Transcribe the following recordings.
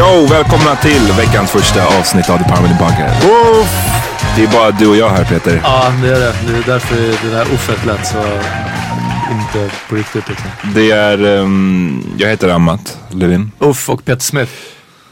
Yo, välkomna till veckans första avsnitt av The Meeting Podcast. Det är bara du och jag här Peter. Ja, det är det. Det är därför det där uffet lät så inte på riktigt liksom. Det är, ehm, jag heter Amat Levin Uff och Peter Smith.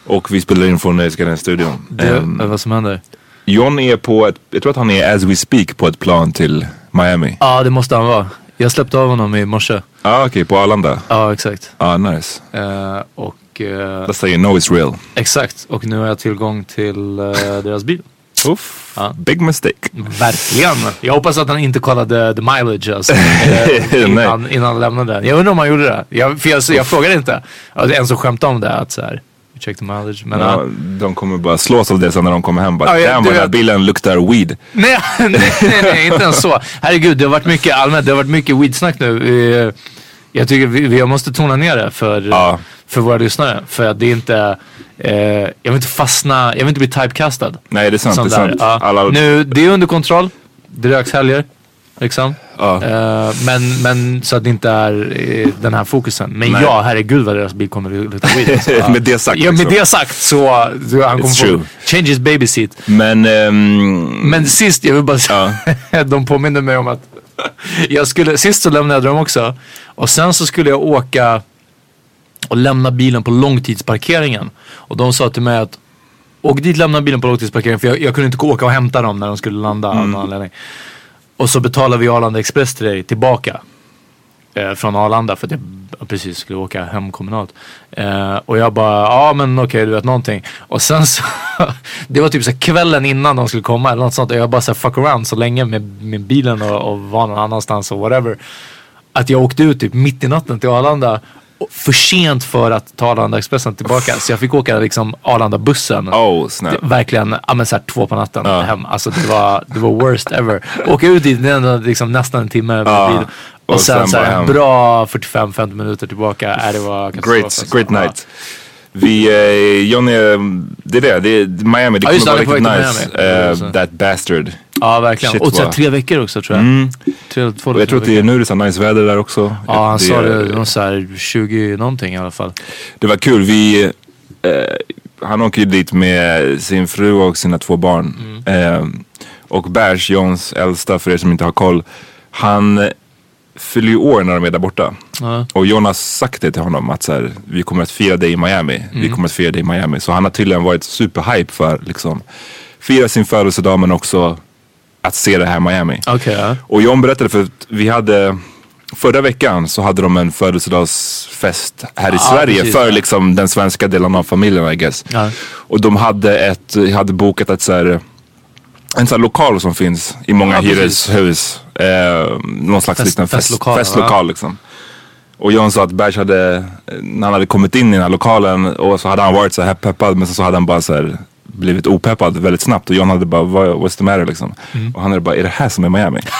och vi spelar in från Nöjesguiden-studion. Det Ehm, är vad som händer. John är på ett, jag tror att han är as we speak på ett plan till Miami. Ja, det måste han vara. Jag släppte av honom i morse. Ah, okej, på Arlanda. Ja, exakt. Ah, nice. Eh, och eh, That's how you know it's real. exakt. Och nu har jag tillgång till eh, deras bil. Uff, Ja. big mistake. Verkligen. Jag hoppas att han inte kollade the mileage alltså, eh, innan, innan han lämnade. Jag undrar om han gjorde det. Jag, för jag, jag frågade inte. Jag en som skämtade om det. Att så här, check the mileage. Men, Ja, de kommer bara slås av det sen när de kommer hem. Bara, Ja, Damn vad den här bilen luktar weed. Nej, nej, nej, nej, inte ens så. Herregud, det har varit mycket allmänt. Det har varit mycket weedsnack nu. Jag tycker vi, vi måste tona ner det för, Ja. för våra lyssnare. För att det är inte, eh, jag vill inte fastna, jag vill inte bli typecastad. Nej, det är sant. Som det är sant. Ja. Alla, Nu, det är under kontroll. Det röks helger. Liksom. Ja. Eh, men, men så att det inte är eh, den här fokusen. Men Nej. ja, herregud vad deras bil kommer att lukta weed. alltså. Med det sagt, Ja, med liksom. det sagt så, så han kommer få change his baby seat. Men, ehm, Men sist, jag vill bara säga, de påminner mig om att jag skulle, sist så lämnade jag dem också. Och sen så skulle jag åka och lämna bilen på långtidsparkeringen. Och de sa till mig att åk dit, lämna bilen på långtidsparkeringen. För jag, jag kunde inte åka och hämta dem när de skulle landa av någon anledning. Och så betalar vi Arlanda Express till dig tillbaka. Eh, från Arlanda för att jag precis skulle åka hem kommunalt. Eh, och jag bara, ja men okej du vet någonting. Och sen så, det var typ så här kvällen innan de skulle komma eller något sånt. Och jag bara så här, fuck around så länge med, med bilen och, och var någon annanstans och whatever. Att jag åkte ut typ mitt i natten till Arlanda. För sent för att ta Arlanda Expressen tillbaka. Så jag fick åka liksom Arlanda-bussen. oh snap. Verkligen, ja men såhär två på natten Ja. hem. Alltså det var, det var worst ever. Åka ut dit, liksom nästan en timme bil. Och, Och sen, sen så här, bra 45-50 minuter tillbaka. Äh, det var Great, alltså. great night. Vi, eh, Johnny, eh, det är det. det är Miami, det just kommer det, vara riktigt nice. Miami. Eh, that bastard. Ja verkligen. Shit, och så tre veckor också tror jag. Mm. Tre, två, Och jag tror att det är nu det är så nice väder där också. Ja han sa det, är- det var så här 20 någonting i alla fall. Det var kul. Vi, eh, han åker ju dit med sin fru och sina två barn. Mm. Eh, och Bärs, Johns äldsta, för er som inte har koll. Han fyller ju år när de är där borta. Ja. Och John har sagt det till honom att så här, vi kommer att fira dig i Miami. Mm. Vi kommer att fira dig i Miami. Så han har tydligen varit superhype för liksom fira sin födelsedag men också att se det här i Miami. Okej ja. Och John berättade för att vi hade Förra veckan så hade de en födelsedagsfest här i Sverige precis, för ja. liksom den svenska delen av familjen I guess. Och de hade, ett, hade bokat ett så här, en sån lokal som finns i många Ja, hyreshus. Eh, någon slags Fest- liten fest, festlokal, festlokal liksom. Och John sa att Bash hade, när han hade kommit in i den här lokalen och så hade han varit så här peppad men så hade han bara så här blivit opeppad väldigt snabbt och John hade bara, "Vad- what's the matter liksom? Och han hade bara, är det här som är Miami?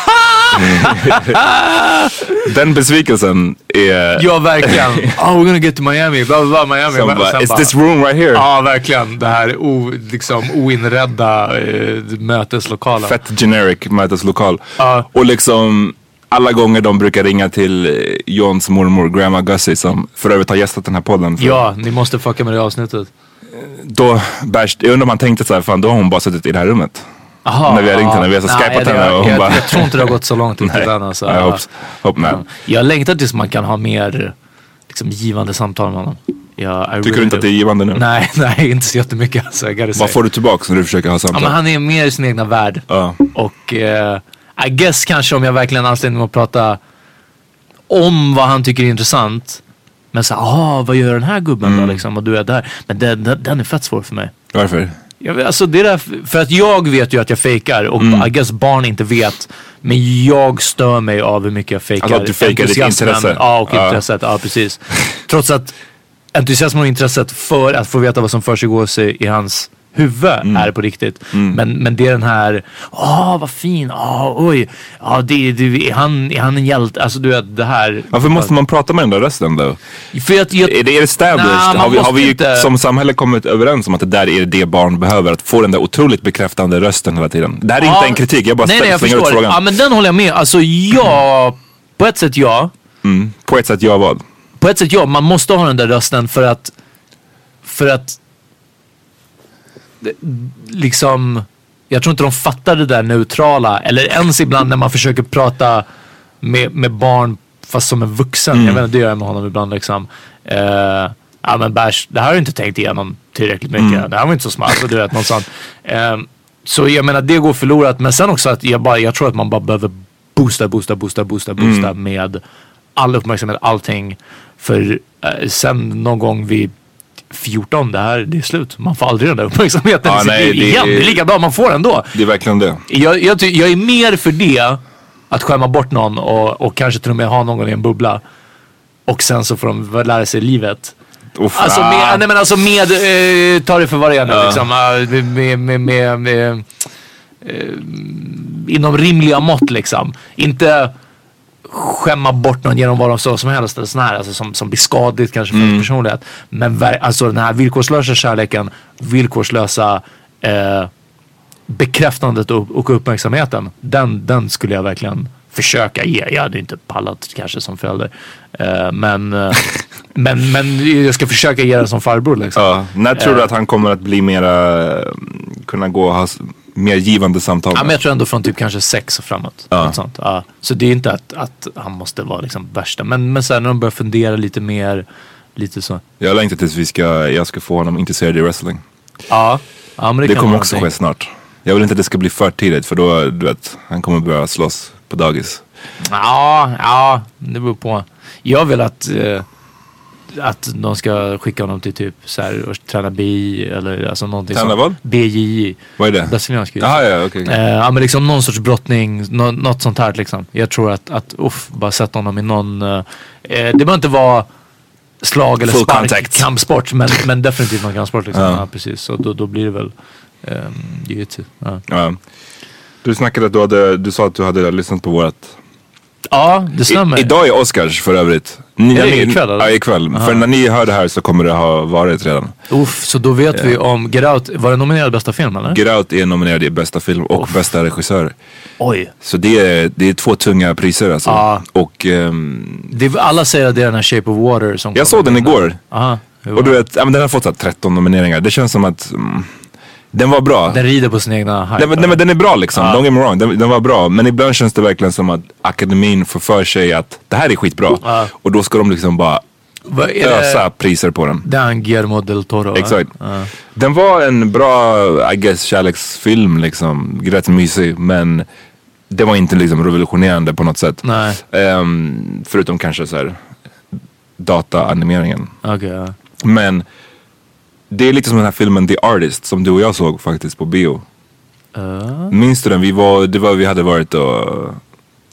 den besvikelsen är Ja verkligen. Oh we're gonna get to Miami, bla bla bla Miami. som bara, bara- this room right here? Ja verkligen. Det här o, liksom, oinredda eh, möteslokalen. Fett generic möteslokal. Ja. Och liksom alla gånger de brukar ringa till eh, Johns mormor, Grandma Gussie som för övrigt har gästat den här podden. För Ja, ni måste fucka med det avsnittet. Då, jag undrar om han tänkte så här, fan då har hon bara suttit i det här rummet. Aha, När vi har ringt ja. henne, vi har så skypat det- henne och hon jag, bara- jag tror inte det har gått så långt Nej, än alltså. jag hoppas, hopp nej. Jag längtar tills man kan ha mer liksom, givande samtal med honom. Ja, Tycker really du inte att det är do. givande nu? Nej, nej inte så jättemycket alltså. Vad får du tillbaks när du försöker ha Ja, samtal? men han är mer i sin egna värld. Ja. Och eh, I guess kanske om jag verkligen anstränger mig att prata om vad han tycker är intressant. Men så ah vad gör den här gubben Mm. då liksom? Och du är där. Men den, den, den är fett svår för mig. Varför? Jag alltså det där, för att jag vet ju att jag fejkar och Mm. I guess barn inte vet. Men jag stör mig av hur mycket jag fejkar. Alltså att du fejkar ditt intresse. Ja, och Ja. intresset. Ja, precis. Trots att entusiasmen och intresset för att få veta vad som försiggår sig i hans huvud Mm. är på riktigt. Men, men det är den här, åh vad fin, åh oj, ja, det, det, är, han, är han en hjälte? Alltså du vet det här. Varför måste man prata med den där rösten då? För att jag, Är det established? Man har vi, har vi inte- som samhälle kommit överens om att det där är det barn behöver? Att få den där otroligt bekräftande rösten hela tiden. Det här är Ja, inte en kritik, jag bara nej, nej, jag slänger ut frågan. Ja men den håller jag med. Alltså ja, på ett sätt ja. Mm. På ett sätt, jag vad? På ett sätt ja, man måste ha den där rösten för att för att det- liksom jag tror inte de fattar det där neutrala eller ens ibland när man försöker prata med, med barn fast som en vuxen. Mm. Jag vet inte, det gör jag med honom ibland liksom. Eh, ja men Bash, det här har du inte tänkt igenom tillräckligt mycket. Mm. Det här var inte så smart. Du vet, något sånt. Eh, så jag menar det går förlorat. Men sen också att jag, bara, jag tror att man bara behöver boosta, boosta, boosta, boosta, boosta Mm. med all uppmärksamhet, allting. För eh, sen någon gång vid 14, det här det är slut. Man får aldrig den där uppmärksamheten Ja, i sitt nej, liv det- igen. Det är lika bra, man får den då. Det är verkligen det. Jag, jag, jag är mer för det, att skämma bort någon och, och kanske till och med ha någon i en bubbla. Och sen så får de lära sig livet. Uff, Alltså med, nej men alltså med, eh, ta det för vad det är nu liksom. ah, med, med, med, med, eh, inom rimliga mått liksom. Inte skämma bort någon genom vad de sa som helst eller sån här, alltså som, som blir skadligt kanske för ens personlighet. Men alltså den här villkorslösa kärleken, villkorslösa eh, bekräftandet och, och uppmärksamheten. Den, den skulle jag verkligen försöka ge. Jag hade inte pallat kanske som förälder. Eh, men, eh, men, men jag ska försöka ge den som farbror liksom. Ja. När tror du Eh. att han kommer att bli mera, kunna gå och ha mer givande samtal? Ja, men jag tror ändå från typ kanske sex och framåt. Ja. Något sånt. Ja. Så det är inte att, att han måste vara liksom värsta. Men, men sen när de börjar fundera lite mer, lite så. Jag längtar tills vi ska, jag ska få honom intresserad i wrestling. Ja, ja men det, Det kommer också någonting. ske snart. Jag vill inte att det ska bli för tidigt för då, du vet, han kommer börja slåss på dagis. Ja, ja, det beror på. Jag vill att, eh, att de ska skicka honom till typ så här, och träna BI eller alltså någonting Träna vad? BJJ. Vad är det? Brasiliansk. Jaha, ja, okej. Eh, ja men liksom någon sorts brottning, nå, något sånt här liksom. Jag tror att, att uff, bara sätta honom i någon, eh, eh, det behöver inte vara slag eller Full spark, contact. kampsport, men, men definitivt någon kampsport liksom. Ja. Ja. precis, så då, då blir det väl um, jiu-jitsu. Ja. Ja. Du snackade att du hade, du sa att du hade lyssnat på vårat ja, det stämmer. I, idag är Oscars för övrigt. Ni, Är det ikväll, eller? Ja, ikväll. För när ni hör det här så kommer det ha varit redan. Uff, så då vet vi om Get Out, var det nominerad bästa film eller? Get Out är nominerad i bästa film och bästa regissör. Oj. Så det är, det är två tunga priser alltså. Ja. Och ehm, Det, alla säger att det är den här Shape of Water som jag såg den igår. Aha. Och du vet, ja, men den har fått så här 13 nomineringar. Det känns som att mm, den var bra. Den rider på sin egna hype. Nej men, nej men den är bra liksom, Ja. don't get me wrong. Den, den var bra. Men ibland känns det verkligen som att akademin får för sig att det här är skitbra. Ja. Och då ska de liksom bara ösa priser på den. Han Guillermo del Toro? Exakt. Ja. Den var en bra, I guess, kärleksfilm liksom. Rätt mysig. Men det var inte liksom revolutionerande på något sätt. Nej, Ehm, förutom kanske så här dataanimeringen. okej. ja. Men det är lite som den här filmen The Artist som du och jag såg faktiskt på bio. Uh, Minns du den? Vi, var, det var, vi hade varit och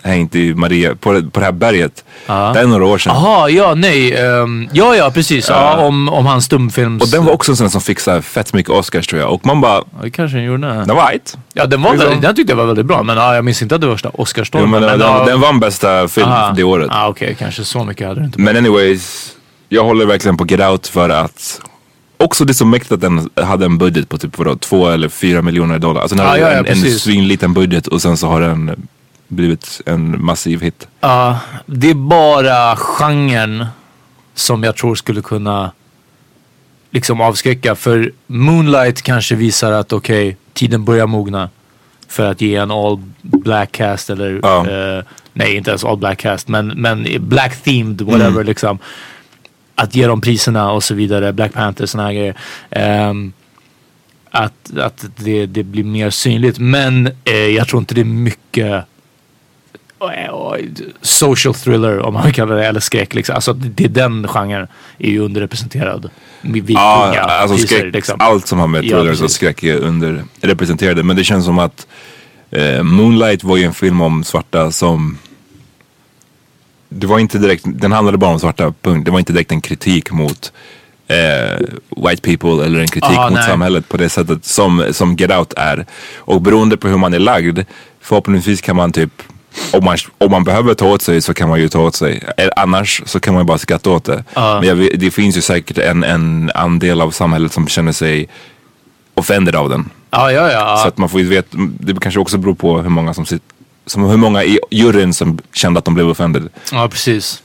hängt i Maria, på, på det här berget. Det är några år sedan. Jaha, ja nej. ehm, ja ja precis. Ja, om, om hans stumfilms... Och den var också en sån som fick så här fett mycket Oscars tror jag. Och man bara, Ja, det kanske den gjorde. den var right. Ja den var Liksom. väldigt, den tyckte jag var väldigt bra. Men ja, jag minns inte att det var värsta Jo, Oscarstormen. men den, ja, den vann bästa film det året. Ah, Okej, kanske så mycket hade det inte Men anyways, jag håller verkligen på Get Out för att Också det är så mäktigt att den hade en budget på typ vadå, två eller fyra miljoner dollar. Alltså den Ja, hade ja, ja, en, en precis. svinliten budget och sen så har den blivit en massiv hit. Ja, det är bara genren som jag tror skulle kunna liksom avskräcka. För Moonlight kanske visar att okej, tiden börjar mogna. För att ge en all black cast eller Ja. eh, nej inte ens all black cast men, men black themed whatever Mm. liksom. Att ge dem priserna och så vidare. Black Panther här grejer. Ehm, att att det, det blir mer synligt. Men eh, jag tror inte det är mycket eh, social thriller om man kallar det eller skräck. Liksom. Alltså det är den genren är ju underrepresenterad. Vid Ja, alltså priser, skräck, liksom. allt som har med Ja, thrillers och precis. skräck är underrepresenterade. Men det känns som att eh, Moonlight var ju en film om svarta som det var inte direkt, den handlade bara om svarta, punkt. Det var inte direkt en kritik mot eh, white people eller en kritik Ah, mot nej. samhället på det sättet som, som Get Out är. Och beroende på hur man är lagd, förhoppningsvis kan man typ om man, om man behöver ta åt sig så kan man ju ta åt sig. Eh, Annars så kan man ju bara skratta åt det. Ja. Men jag, det finns ju säkert en, en andel av samhället som känner sig offended av den. Ja, ja, ja. Så att man får ju veta, det kanske också beror på hur många som sitter som hur många i juryn som kände att de blev offended. Ja, precis.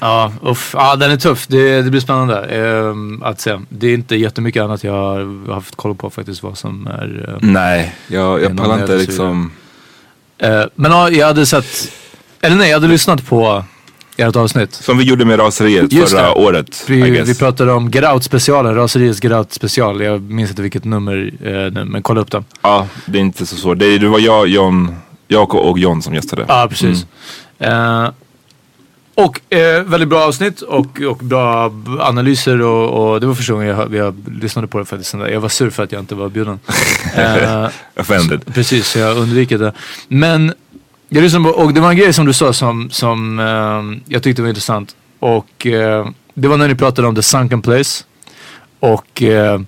Ja, uff. ja den är tuff. Det, det blir spännande ehm, att se. Det är inte jättemycket annat jag har haft koll på faktiskt vad som är... eh, Nej, jag, jag pallar inte liksom. eh, men ja, jag hade sett... Eller nej, jag hade lyssnat på ert avsnitt. Som vi gjorde med raseriet Just förra det. året. Vi, vi pratade om Get Out specialen, Raseriets Get Out special. Jag minns inte vilket nummer eh, nu, men kolla upp den. Ja, det är inte så svårt. Det, det var jag, John, jag och John som gästade. Ja, precis. Eh, och eh, väldigt bra avsnitt och, och bra analyser och, och det var första gången jag, jag lyssnade på det faktiskt. Jag var sur för att jag inte var bjuden. Eh, Offended. Precis, så jag undviker det. Men jag lyssnade på, och det var en grej som du sa som, som eh, jag tyckte var intressant. Och eh, det var när ni pratade om The Sunken Place. Och eh,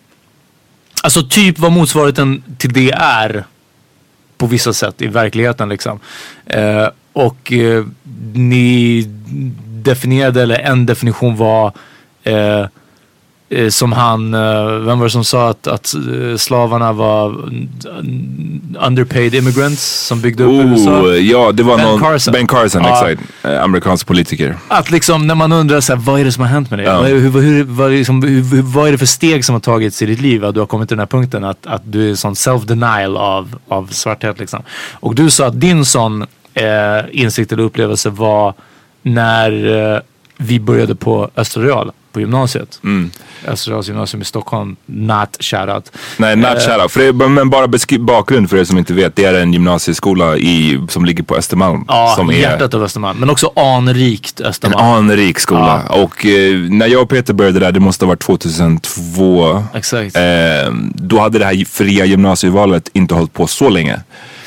alltså typ vad motsvarigheten till det är på vissa sätt i verkligheten liksom. Eh, och eh, ni definierade, eller en definition var eh, som han, eh, vem var det som sa att, att eh, slavarna var underpaid immigrants som byggde upp USA? Oh, ja, det var Ben någon... Carson. Ben Carson, Ja. exakt. Eh, amerikansk politiker. Att liksom när man undrar så här, vad är det som har hänt med dig? Ja. Vad, hur, hur, vad, liksom, hur, hur, vad är det för steg som har tagits i ditt liv? Att du har kommit till den här punkten att, att du är sån self-denial av, av svarthet. Liksom. Och du sa att din sån eh, insikt eller upplevelse var när eh, vi började på Östra Real på gymnasiet. Mm. Östra Reals gymnasium i Stockholm. Not shoutout. Nej, not Eh. shoutout. För det, men bara bakgrund för er som inte vet. Det är en gymnasieskola i, som ligger på Östermalm. Ja, som är hjärtat av Östermalm. Men också anrikt en Östermalm. anrik skola. Och eh, när jag och Peter började där, det måste ha varit 2002. Exakt. Eh, då hade det här fria gymnasievalet inte hållit på så länge.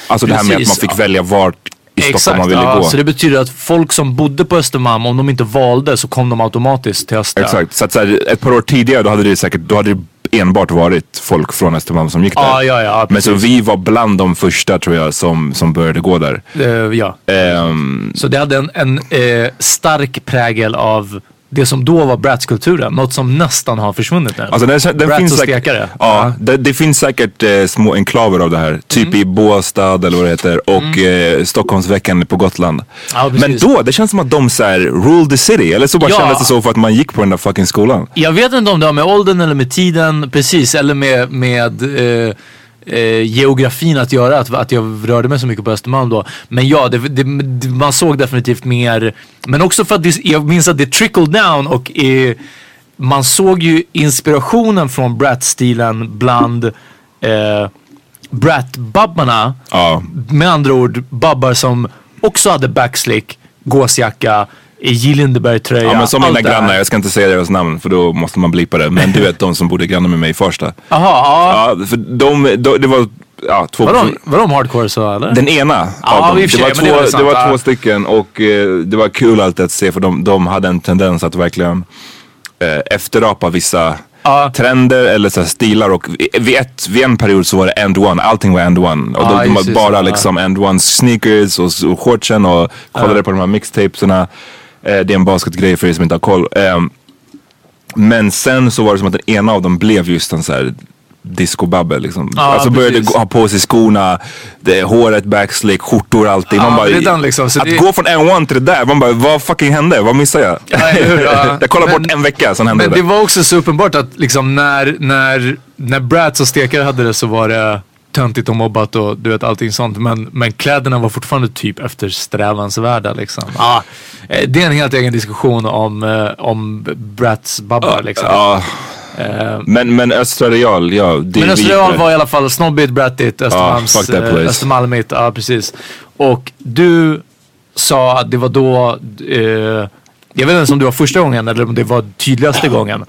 Alltså det här med att man Precis, fick ja. välja vart i Stockholm Exakt, man ville ja, gå. så det betyder att folk som bodde på Östermalm, om de inte valde så kom de automatiskt till Östra. Exakt, så att så här, ett par år tidigare då hade det säkert, då hade det enbart varit folk från Östermalm som gick där. Ja, ja, ja, Men så vi var bland de första tror jag som, som började gå där. Eh, ja. Ehm, Så det hade en, en eh, stark prägel av det som då var Bratz-kulturen. Något som nästan har försvunnit nu. Alltså den, den Bratz finns och säkert, stekare. Ja, det, det finns säkert eh, små enklaver av det här. Typ Mm. i Båstad eller vad det heter. Och eh, Stockholmsveckan på Gotland. Ja. Men då, det känns som att de så här rule the city. Eller så bara Ja. kändes det så för att man gick på den där fucking skolan. Jag vet inte om det har med åldern eller med tiden, precis, eller med, med eh, eh, geografin att göra, att, att jag rörde mig så mycket på Östermalm då. Men ja, det, det, man såg definitivt mer, men också för att det, jag minns att det trickled down och eh, man såg ju inspirationen från Brat-stilen bland eh, Brat-babbarna. Ja. Med andra ord, babbar som också hade backslick, gåsjacka, J. Lindeberg-tröja. Ja men som mina det grannar, jag ska inte säga deras namn för då måste man blipa det. Men du vet de som bodde grannar med mig i Farsta. Jaha, ja. Ja, för de, de, det var ja, två Var de, var de hardcore så eller? Den ena Ja, av dem. i Det var, det två, det väl sant, var ja. två stycken och eh, det var kul alltid att se för de, de hade en tendens att verkligen eh, efterapa vissa Ja. trender eller så stilar och i- vid, ett, vid en period så var det end one, allting var end one. Och Ja, de, var det, bara liksom end one sneakers och, och shortsen och kollade på de här mixtapesarna. Eh, det är en basketgrej för er som inte har koll. Ehm, men sen så var det som att den ena av dem blev just en så här disco-babbel liksom. Ja, alltså började precis. ha på sig skorna, det, håret backslick, skjortor alltid. Ja, man bara, den liksom, att det- gå från en till det där, man bara vad fucking hände? Vad missade jag? Ja, eller hur? Ja. jag kollade Men- bort en vecka, sen hände Men det. det var också så uppenbart att liksom när, när, när Bratz och Stekare hade det så var det töntigt och mobbat och du vet allting sånt. Men, men kläderna var fortfarande typ eftersträvansvärda liksom. Ah, eh, det är en helt egen diskussion om, eh, om Bratz babbar liksom. Ja, Eh, men, men Östradal, ja. Det men vi- Österreal var i alla fall snobbigt, brattigt, Östermalms, that eh, place. Östermalmigt. Ja, precis. Och du sa att det var då, eh, jag vet inte om det var första gången eller om det var tydligaste gången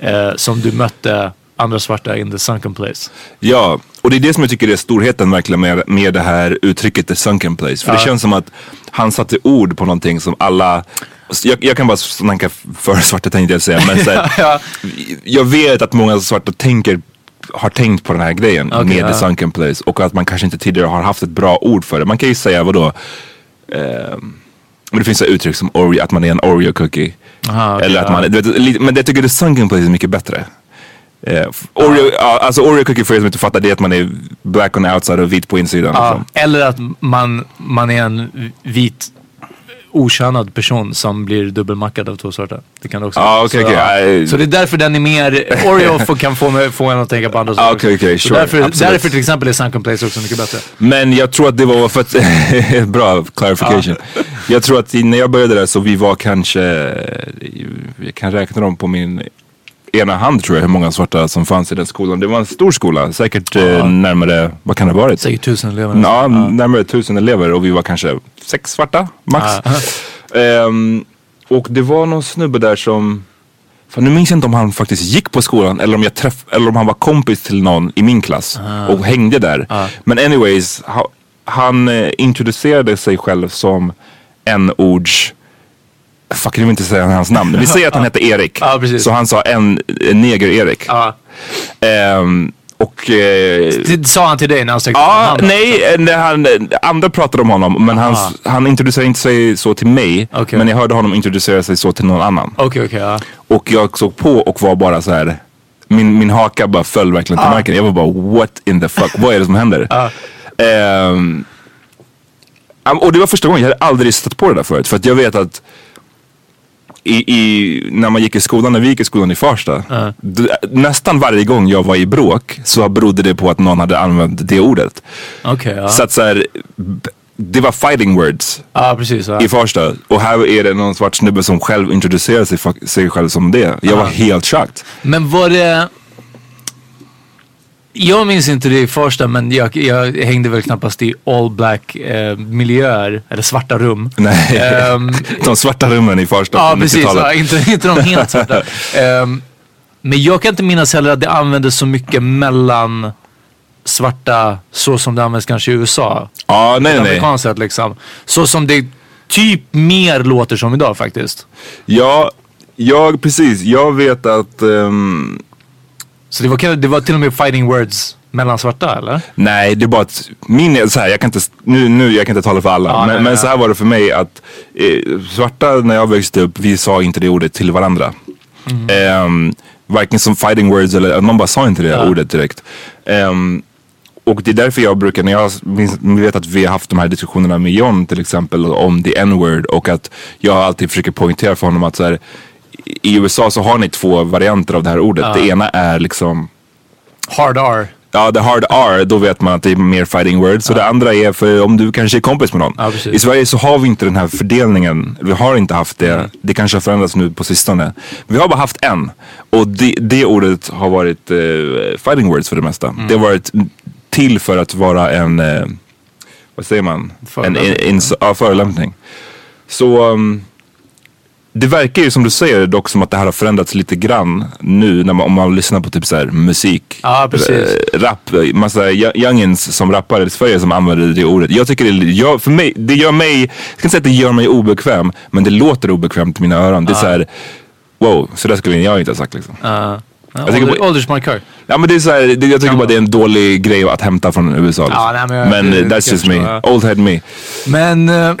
eh, som du mötte andra svarta in the sunken place. Ja, och det är det som jag tycker är storheten verkligen med, med det här uttrycket the sunken place. För det känns som att han satte ord på någonting som alla jag, jag kan bara snacka för svarta tänkte jag säga. Men så här, Ja. Jag vet att många svarta tänker har tänkt på den här grejen Okej, med ja. the sunken place och att man kanske inte tidigare har haft ett bra ord för det. Man kan ju säga vadå? Eh, men det finns uttryck som Oreo, att man är en Oreo cookie. Aha, okej, Eller att ja. man, du vet, men jag tycker the sunken place är mycket bättre. F- Oreo, alltså Oreo cookie för er som inte fattar det är att man är black on the outside och vit på insidan. Ja, liksom. eller att man, man är en vit okönad person som blir dubbelmackad av två svarta. Det kan det också vara. okej, så, okej. så det är därför den är mer, Oreo får, kan få, mig, få en att tänka på andra saker. Ah, okej, okej, Så sure, därför, därför till exempel är Sunken Place också mycket bättre. Men jag tror att det var för att, bra clarification. Jag tror att i- när jag började där så vi var kanske, jag kan räkna dem på min ena hand tror jag hur många svarta som fanns i den skolan. Det var en stor skola, säkert eh, närmare, vad kan det ha varit? Säkert tusen elever. Ja, närmare tusen elever och vi var kanske sex svarta max. Ehm, och det var någon snubbe där som, fan nu minns jag inte om han faktiskt gick på skolan eller om, jag träff, eller om han var kompis till någon i min klass och hängde där. Men anyways, ha, han eh, introducerade sig själv som en ords Fuck jag vill inte säga hans namn. Vi säger att han hette Erik. Ja, precis. Så han sa en, en neger-Erik. Ja. Ehm, och eh, Det sa han till dig när han sträckte Ja, nej, eh, när han, andra pratade om honom men han, han introducerade inte sig så till mig. Okej. Men jag hörde honom introducera sig så till någon annan. Okej, okej. ja. Och jag såg på och var bara så här. Min, min haka bara föll verkligen till marken. Jag var bara what in the fuck, vad är det som händer? Ehm, um, och det var första gången, jag hade aldrig stött på det där förut. För att jag vet att i, i, när man gick i skolan, när vi gick i skolan i Farsta. d- nästan varje gång jag var i bråk så berodde det på att någon hade använt det ordet. Okej, ja. Så att så här, b- det var fighting words Ja, precis. Ja. i Farsta. Och här är det någon svart snubbe som själv introducerar sig, sig själv som det. Jag var helt chocked. Men var det... Jag minns inte det i första men jag, jag hängde väl knappast i all black eh, miljöer, eller svarta rum. Nej, Ehm, de svarta rummen i Farsta Ja precis, 90-talet. ja, inte, inte de helt svarta. Ehm, men jag kan inte minnas heller att det användes så mycket mellan svarta så som det används kanske i USA. Ja, nej, nej, nej. Sett liksom. Så som det typ mer låter som idag faktiskt. Ja, jag, precis. Jag vet att, ehm, Så det var, det var till och med fighting words mellan svarta eller? nej det är bara att, min, så här, jag kan inte, nu, nu, jag kan inte tala för alla. Ja, men nej, men nej. så här var det för mig att eh, svarta när jag växte upp, vi sa inte det ordet till varandra. Mm. Ehm, varken som fighting words eller, man bara sa inte det ordet direkt. Ehm, och det är därför jag brukar, när jag vet att vi har haft de här diskussionerna med John till exempel om the n-word och att jag alltid försöker poängtera för honom att så här, i USA så har ni två varianter av det här ordet. Det ena är liksom Hard R. Ja, the hard R, då vet man att det är mer fighting words. Och det andra är för om du kanske är kompis med någon. Ja. I Sverige så har vi inte den här fördelningen. Vi har inte haft det. Det kanske har förändrats nu på sistone. Vi har bara haft en. Och det, det ordet har varit eh, fighting words för det mesta. Mm. Det har varit till för att vara en, eh, vad säger man? En, en, Förolämpning. en, ja, förolämpning. Så um, det verkar ju som du säger dock som att det här har förändrats lite grann nu när man, om man lyssnar på typ så här musik. Ja, precis. Eh, rap, massa young- youngins som rappar i Sverige som använder det ordet. Jag tycker det, jag, för mig, det gör mig, jag ska inte säga att det gör mig obekväm, men det låter obekvämt i mina öron. Det är så här, wow, så där skulle jag inte ha sagt liksom. Ja, tycker ålder, åldersmarkör. Ja men det är så här, det, jag tycker bara det är en dålig grej att hämta från USA. Liksom. Ja, nej, men jag- men det- eh, kan that's just jag me, old head me. Men eh,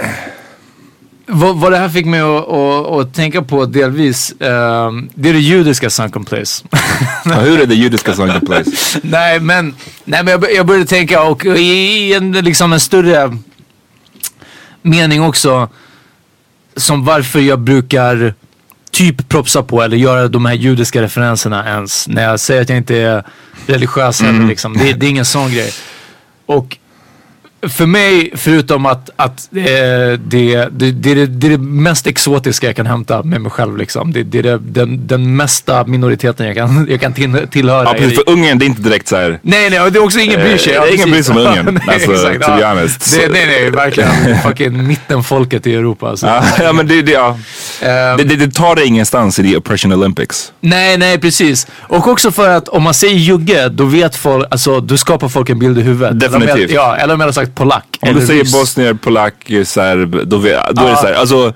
vad, vad det här fick mig att, att, att tänka på delvis, eh, det är det judiska Sunken Place. Ja, hur är det judiska Sunken Place? nej men, nej, men jag, jag började tänka och i, i en, liksom en större mening också, som varför jag brukar typ propsa på eller göra de här judiska referenserna ens. När jag säger att jag inte är religiös heller liksom. Det, det är ingen sån grej. Och för mig, förutom att, att eh, det, det, det, det, är det, det är det mest exotiska jag kan hämta med mig själv. Liksom. Det, det är den, den mesta minoriteten jag kan, jag kan till, tillhöra. Ja, precis, för Ungern det är inte direkt så här. Nej, nej, och det är också ingen bryr sig. Eh, ingen bryr sig om Ungern, nej, alltså, exakt, to be ja. honest. Det, nej, nej, verkligen. Fucking mittenfolket i Europa. Alltså. Ja, ja men det, det, ja. Det, det, det tar dig ingenstans i the oppression olympics. Nej, nej, precis. Och också för att om man säger jugge, då vet folk, alltså du skapar folk en bild i huvudet. Definitivt. Eller, med, ja, eller med sagt polack. Om du säger ryss. bosnier, polack, serb, då, vet, då är det så här, alltså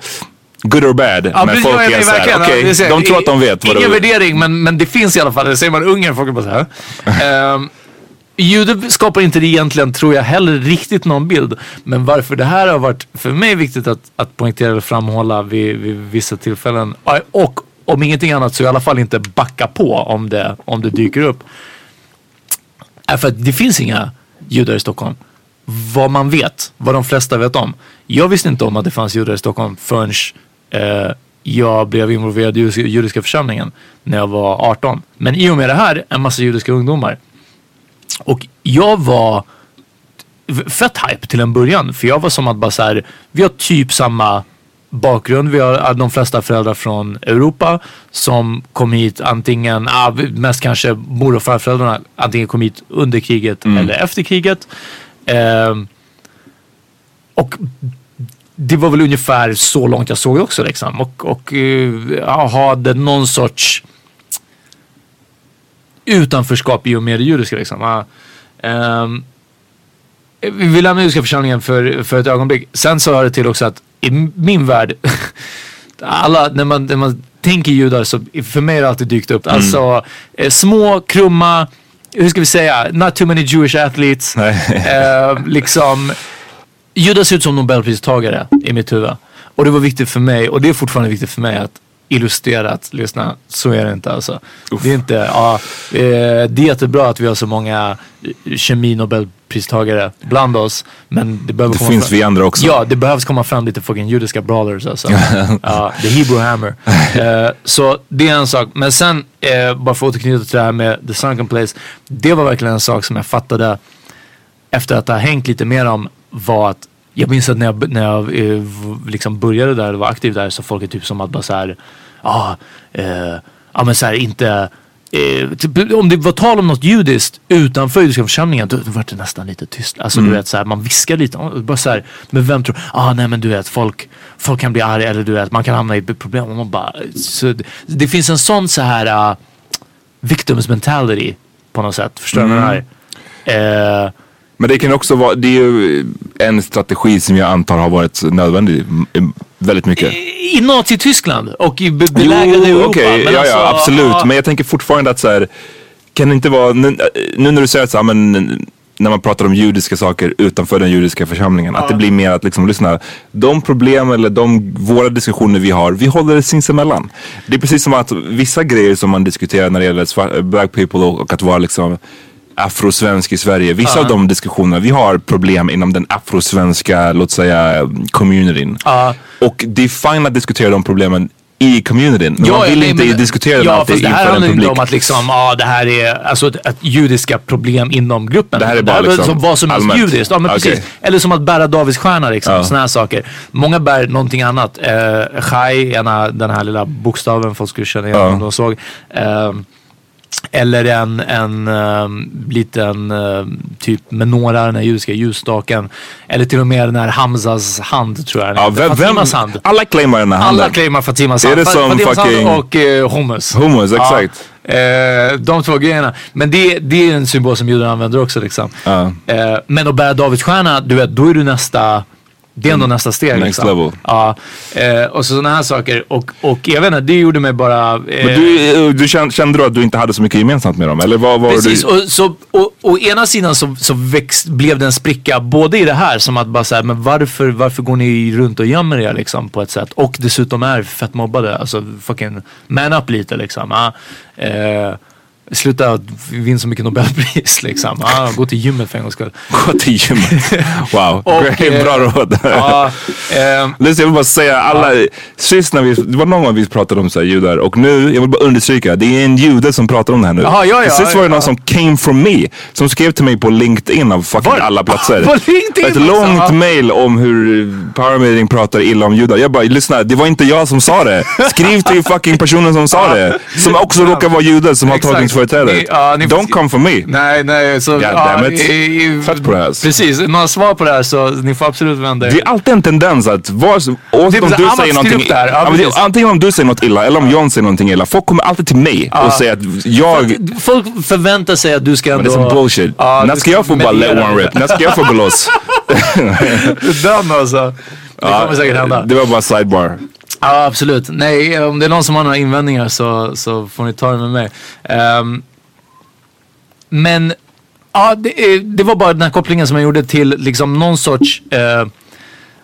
good or bad. Ja, men folk är nej, så här, verkligen. okej, det här, de tror att de vet vad Ingen det är. värdering, men, men det finns i alla fall. Säger man Ungern, folk är bara så här. um, Jude skapar inte det egentligen, tror jag, heller riktigt någon bild. Men varför det här har varit för mig viktigt att, att poängtera eller framhålla vid, vid vissa tillfällen. Och om ingenting annat så i alla fall inte backa på om det, om det dyker upp. Är för att det finns inga judar i Stockholm. Vad man vet, vad de flesta vet om. Jag visste inte om att det fanns judar i Stockholm förrän eh, jag blev involverad i judiska, församlingen när jag var 18. Men i och med det här, en massa judiska ungdomar. Och jag var fett hype till en början. För jag var som att bara så här, vi har typ samma bakgrund. Vi har de flesta föräldrar från Europa som kom hit antingen, ah, mest kanske mor och farföräldrarna antingen kom hit under kriget eller efter kriget. Ehm, och det var väl ungefär så långt jag såg också liksom. Och, och ja, hade någon sorts utanförskap i och med det judiska liksom. Ehm, vi lämnar judiska församlingen för, för ett ögonblick. Sen så hör det till också att i min värld, alla, när man, när man tänker judar så för mig har det alltid dykt upp. Alltså eh, små, krumma, hur ska vi säga, not too many Jewish athletes. eh, liksom, judar ser ut som nobelpristagare i mitt huvud. Och det var viktigt för mig, och det är fortfarande viktigt för mig att illustrera att lyssna, så är det inte alltså. Det är inte, ja, eh, det är jättebra att vi har så många eh, kemi-nobelpristagare bland oss. Men det behöver Det komma finns fram, vi andra också. Ja, det behövs komma fram lite fucking judiska brawlers alltså. ja, the Hebrew hammer. Eh, så det är en sak. Men sen, eh, bara för att återknyta till det här med The Sunken Place. Det var verkligen en sak som jag fattade efter att ha hängt lite mer om var att jag minns att när jag, när jag eh, liksom började där och var aktiv där så folk är typ som att bara så här, ah, eh, ja men så här inte Eh, typ, om det var tal om något judiskt utanför judiska församlingen då, då var det nästan lite tyst. Alltså du vet så här, man viskar lite. ah, Bara så här, men vem tror, ah nej men du vet folk, folk kan bli arga eller du vet man kan hamna i problem. Och man bara, så, det, det finns en sån så här uh, victims mentality på något sätt. Förstår du vad jag menar? Eh, Men det kan också vara, det är ju en strategi som jag antar har varit nödvändig väldigt mycket. I Nazityskland och i be- belägrade Europa. okej, men ja, alltså, ja absolut. ja, Men jag tänker fortfarande att så här, kan det inte vara, nu, nu när du säger att så här, men, när man pratar om judiska saker utanför den judiska församlingen. Att det blir mer att liksom, lyssna, de problem eller de, våra diskussioner vi har, vi håller det sinsemellan. Det är precis som att vissa grejer som man diskuterar när det gäller black people och, och att vara liksom afrosvensk i Sverige. Vissa av de diskussionerna, vi har problem inom den afrosvenska, låt säga, communityn. Ja. Och det är fine att diskutera de problemen i communityn. Men man vill nej, inte men- diskutera ja, alltid det här inför en handlar publik. inte om att liksom, ah, det här är alltså, ett judiska problem inom gruppen. Det här är bara väl liksom som vad som helst judiskt. Ja, men Okej. precis. Eller som att bära Davids stjärna liksom. Ja. Såna här saker. Många bär någonting annat. Eh, Chai, ena, den här lilla bokstaven folk skulle känna igen Ja. om de såg. Ehm, Eller en, en um, liten uh, typ menora, den här judiska ljusstaken. Eller till och med den här Hamzas hand tror jag. Ja, vem, vem, Fatimas hand. alla claimar den här handen. Alla claimar Fatimas Är hand. det som Fatimas fucking- hand och uh, hummus. Hummus, exakt. Ja, eh, de två grejerna. Men det, det är en symbol som judarna använder också liksom. Ja. Eh, men att bära Davidsstjärna, du vet, då är du nästa det är ändå nästa steg. Next liksom. level. Ja, eh, och så sådana här saker. Och, och jag vet inte, det gjorde mig bara... Eh, Men du, du kände, kände du att du inte hade så mycket gemensamt med dem? Eller vad var Precis, du? och så, och, å ena sidan så, så växt, blev det en spricka både i det här som att bara säga men varför, varför går ni runt och gömmer er liksom på ett sätt och dessutom är fett mobbade. Alltså fucking man up lite liksom. Ah, eh, sluta vinna så mycket nobelpris liksom. Ah, gå till gymmet för en gångs skull. Gå till gymmet. Wow, Och, Great, bra eh, råd. Ehm, Listen, jag vill bara säga, alla, sist när vi, det var någon gång vi pratade om så här judar och nu, jag vill bara understryka, det är en jude som pratar om det här nu. Jaha, ja, ja, Sist var det någon ja. som came from me, som skrev till mig på LinkedIn av fucking Var- alla platser. På LinkedIn Ett också, långt mail om hur Power Meeting pratar illa om judar. Jag bara, lyssna, det var inte jag som sa det. Skriv till fucking personen som sa det. Som också råkar vara jude, som har tolkningsföreträde. Ni- ja, ni Don't come for me. nej, nej. Så, it. i- Fett på det här. Precis, några svar på det här så ni får absolut vända er. Det är alltid en tendens att var, oavsett Det är om du säger någonting, här. Ja, Ja, men antingen om du säger något illa eller om John säger någonting illa. Folk kommer alltid till mig och säger att jag, Folk förväntar sig att du ska men ändå... det är som bullshit. Ja, När ska jag få bara let one rip? När ska jag få gå loss? Den alltså. Det kommer säkert hända. Det var bara sidebar. Ja, absolut. Nej, om det är någon som har några invändningar så, så får ni ta det med mig. Um, men ja, det, det var bara den här kopplingen som jag gjorde till liksom någon sorts eh, uh,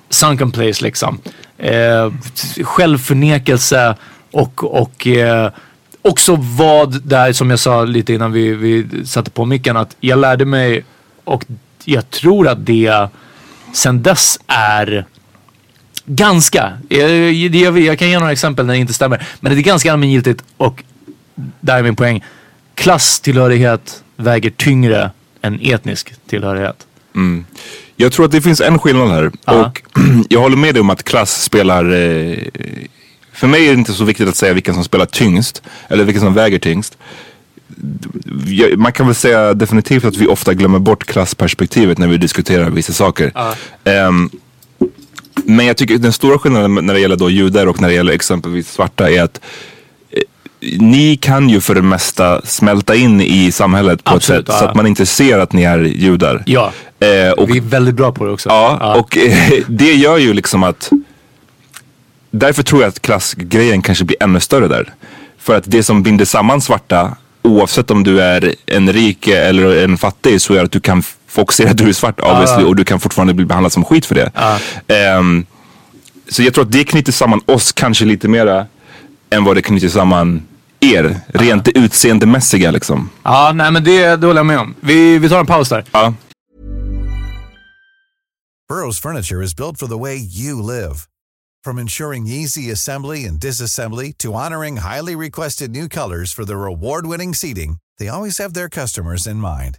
sunken place liksom. Uh, självförnekelse och, och uh, också vad där som jag sa lite innan vi, vi satte på micken att jag lärde mig och jag tror att det sen dess är ganska, jag, jag, jag kan ge några exempel när det inte stämmer, men det är ganska allmängiltigt och där är min poäng. Klasstillhörighet väger tyngre än etnisk tillhörighet. Jag tror att det finns en skillnad här. Ja. Och jag håller med dig om att klass spelar... Eh, för mig är det inte så viktigt att säga vilken som spelar tyngst. Eller vilken som väger tyngst. Man kan väl säga definitivt att vi ofta glömmer bort klassperspektivet när vi diskuterar vissa saker. Ehm, men jag tycker den stora skillnaden när det gäller då judar och när det gäller exempelvis svarta är att eh, ni kan ju för det mesta smälta in i samhället på Absolut, ett sätt ja. så att man inte ser att ni är judar. Ja, Eh, och vi är väldigt bra på det också. Ja, och eh, det gör ju liksom att Därför tror jag att klassgrejen kanske blir ännu större där. För att det som binder samman svarta oavsett om du är en rik eller en fattig så är att du kan folk ser att du är svart obviously och du kan fortfarande bli behandlad som skit för det. Ehm, så jag tror att det knyter samman oss kanske lite mera än vad det knyter samman er. Rent det utseendemässiga liksom. Ja, nej men det, det håller jag med om. Vi, vi tar en paus där. Ja. Burrow's furniture is built for the way you live. From ensuring easy assembly and disassembly to honoring highly requested new colors for their award-winning seating, they always have their customers in mind.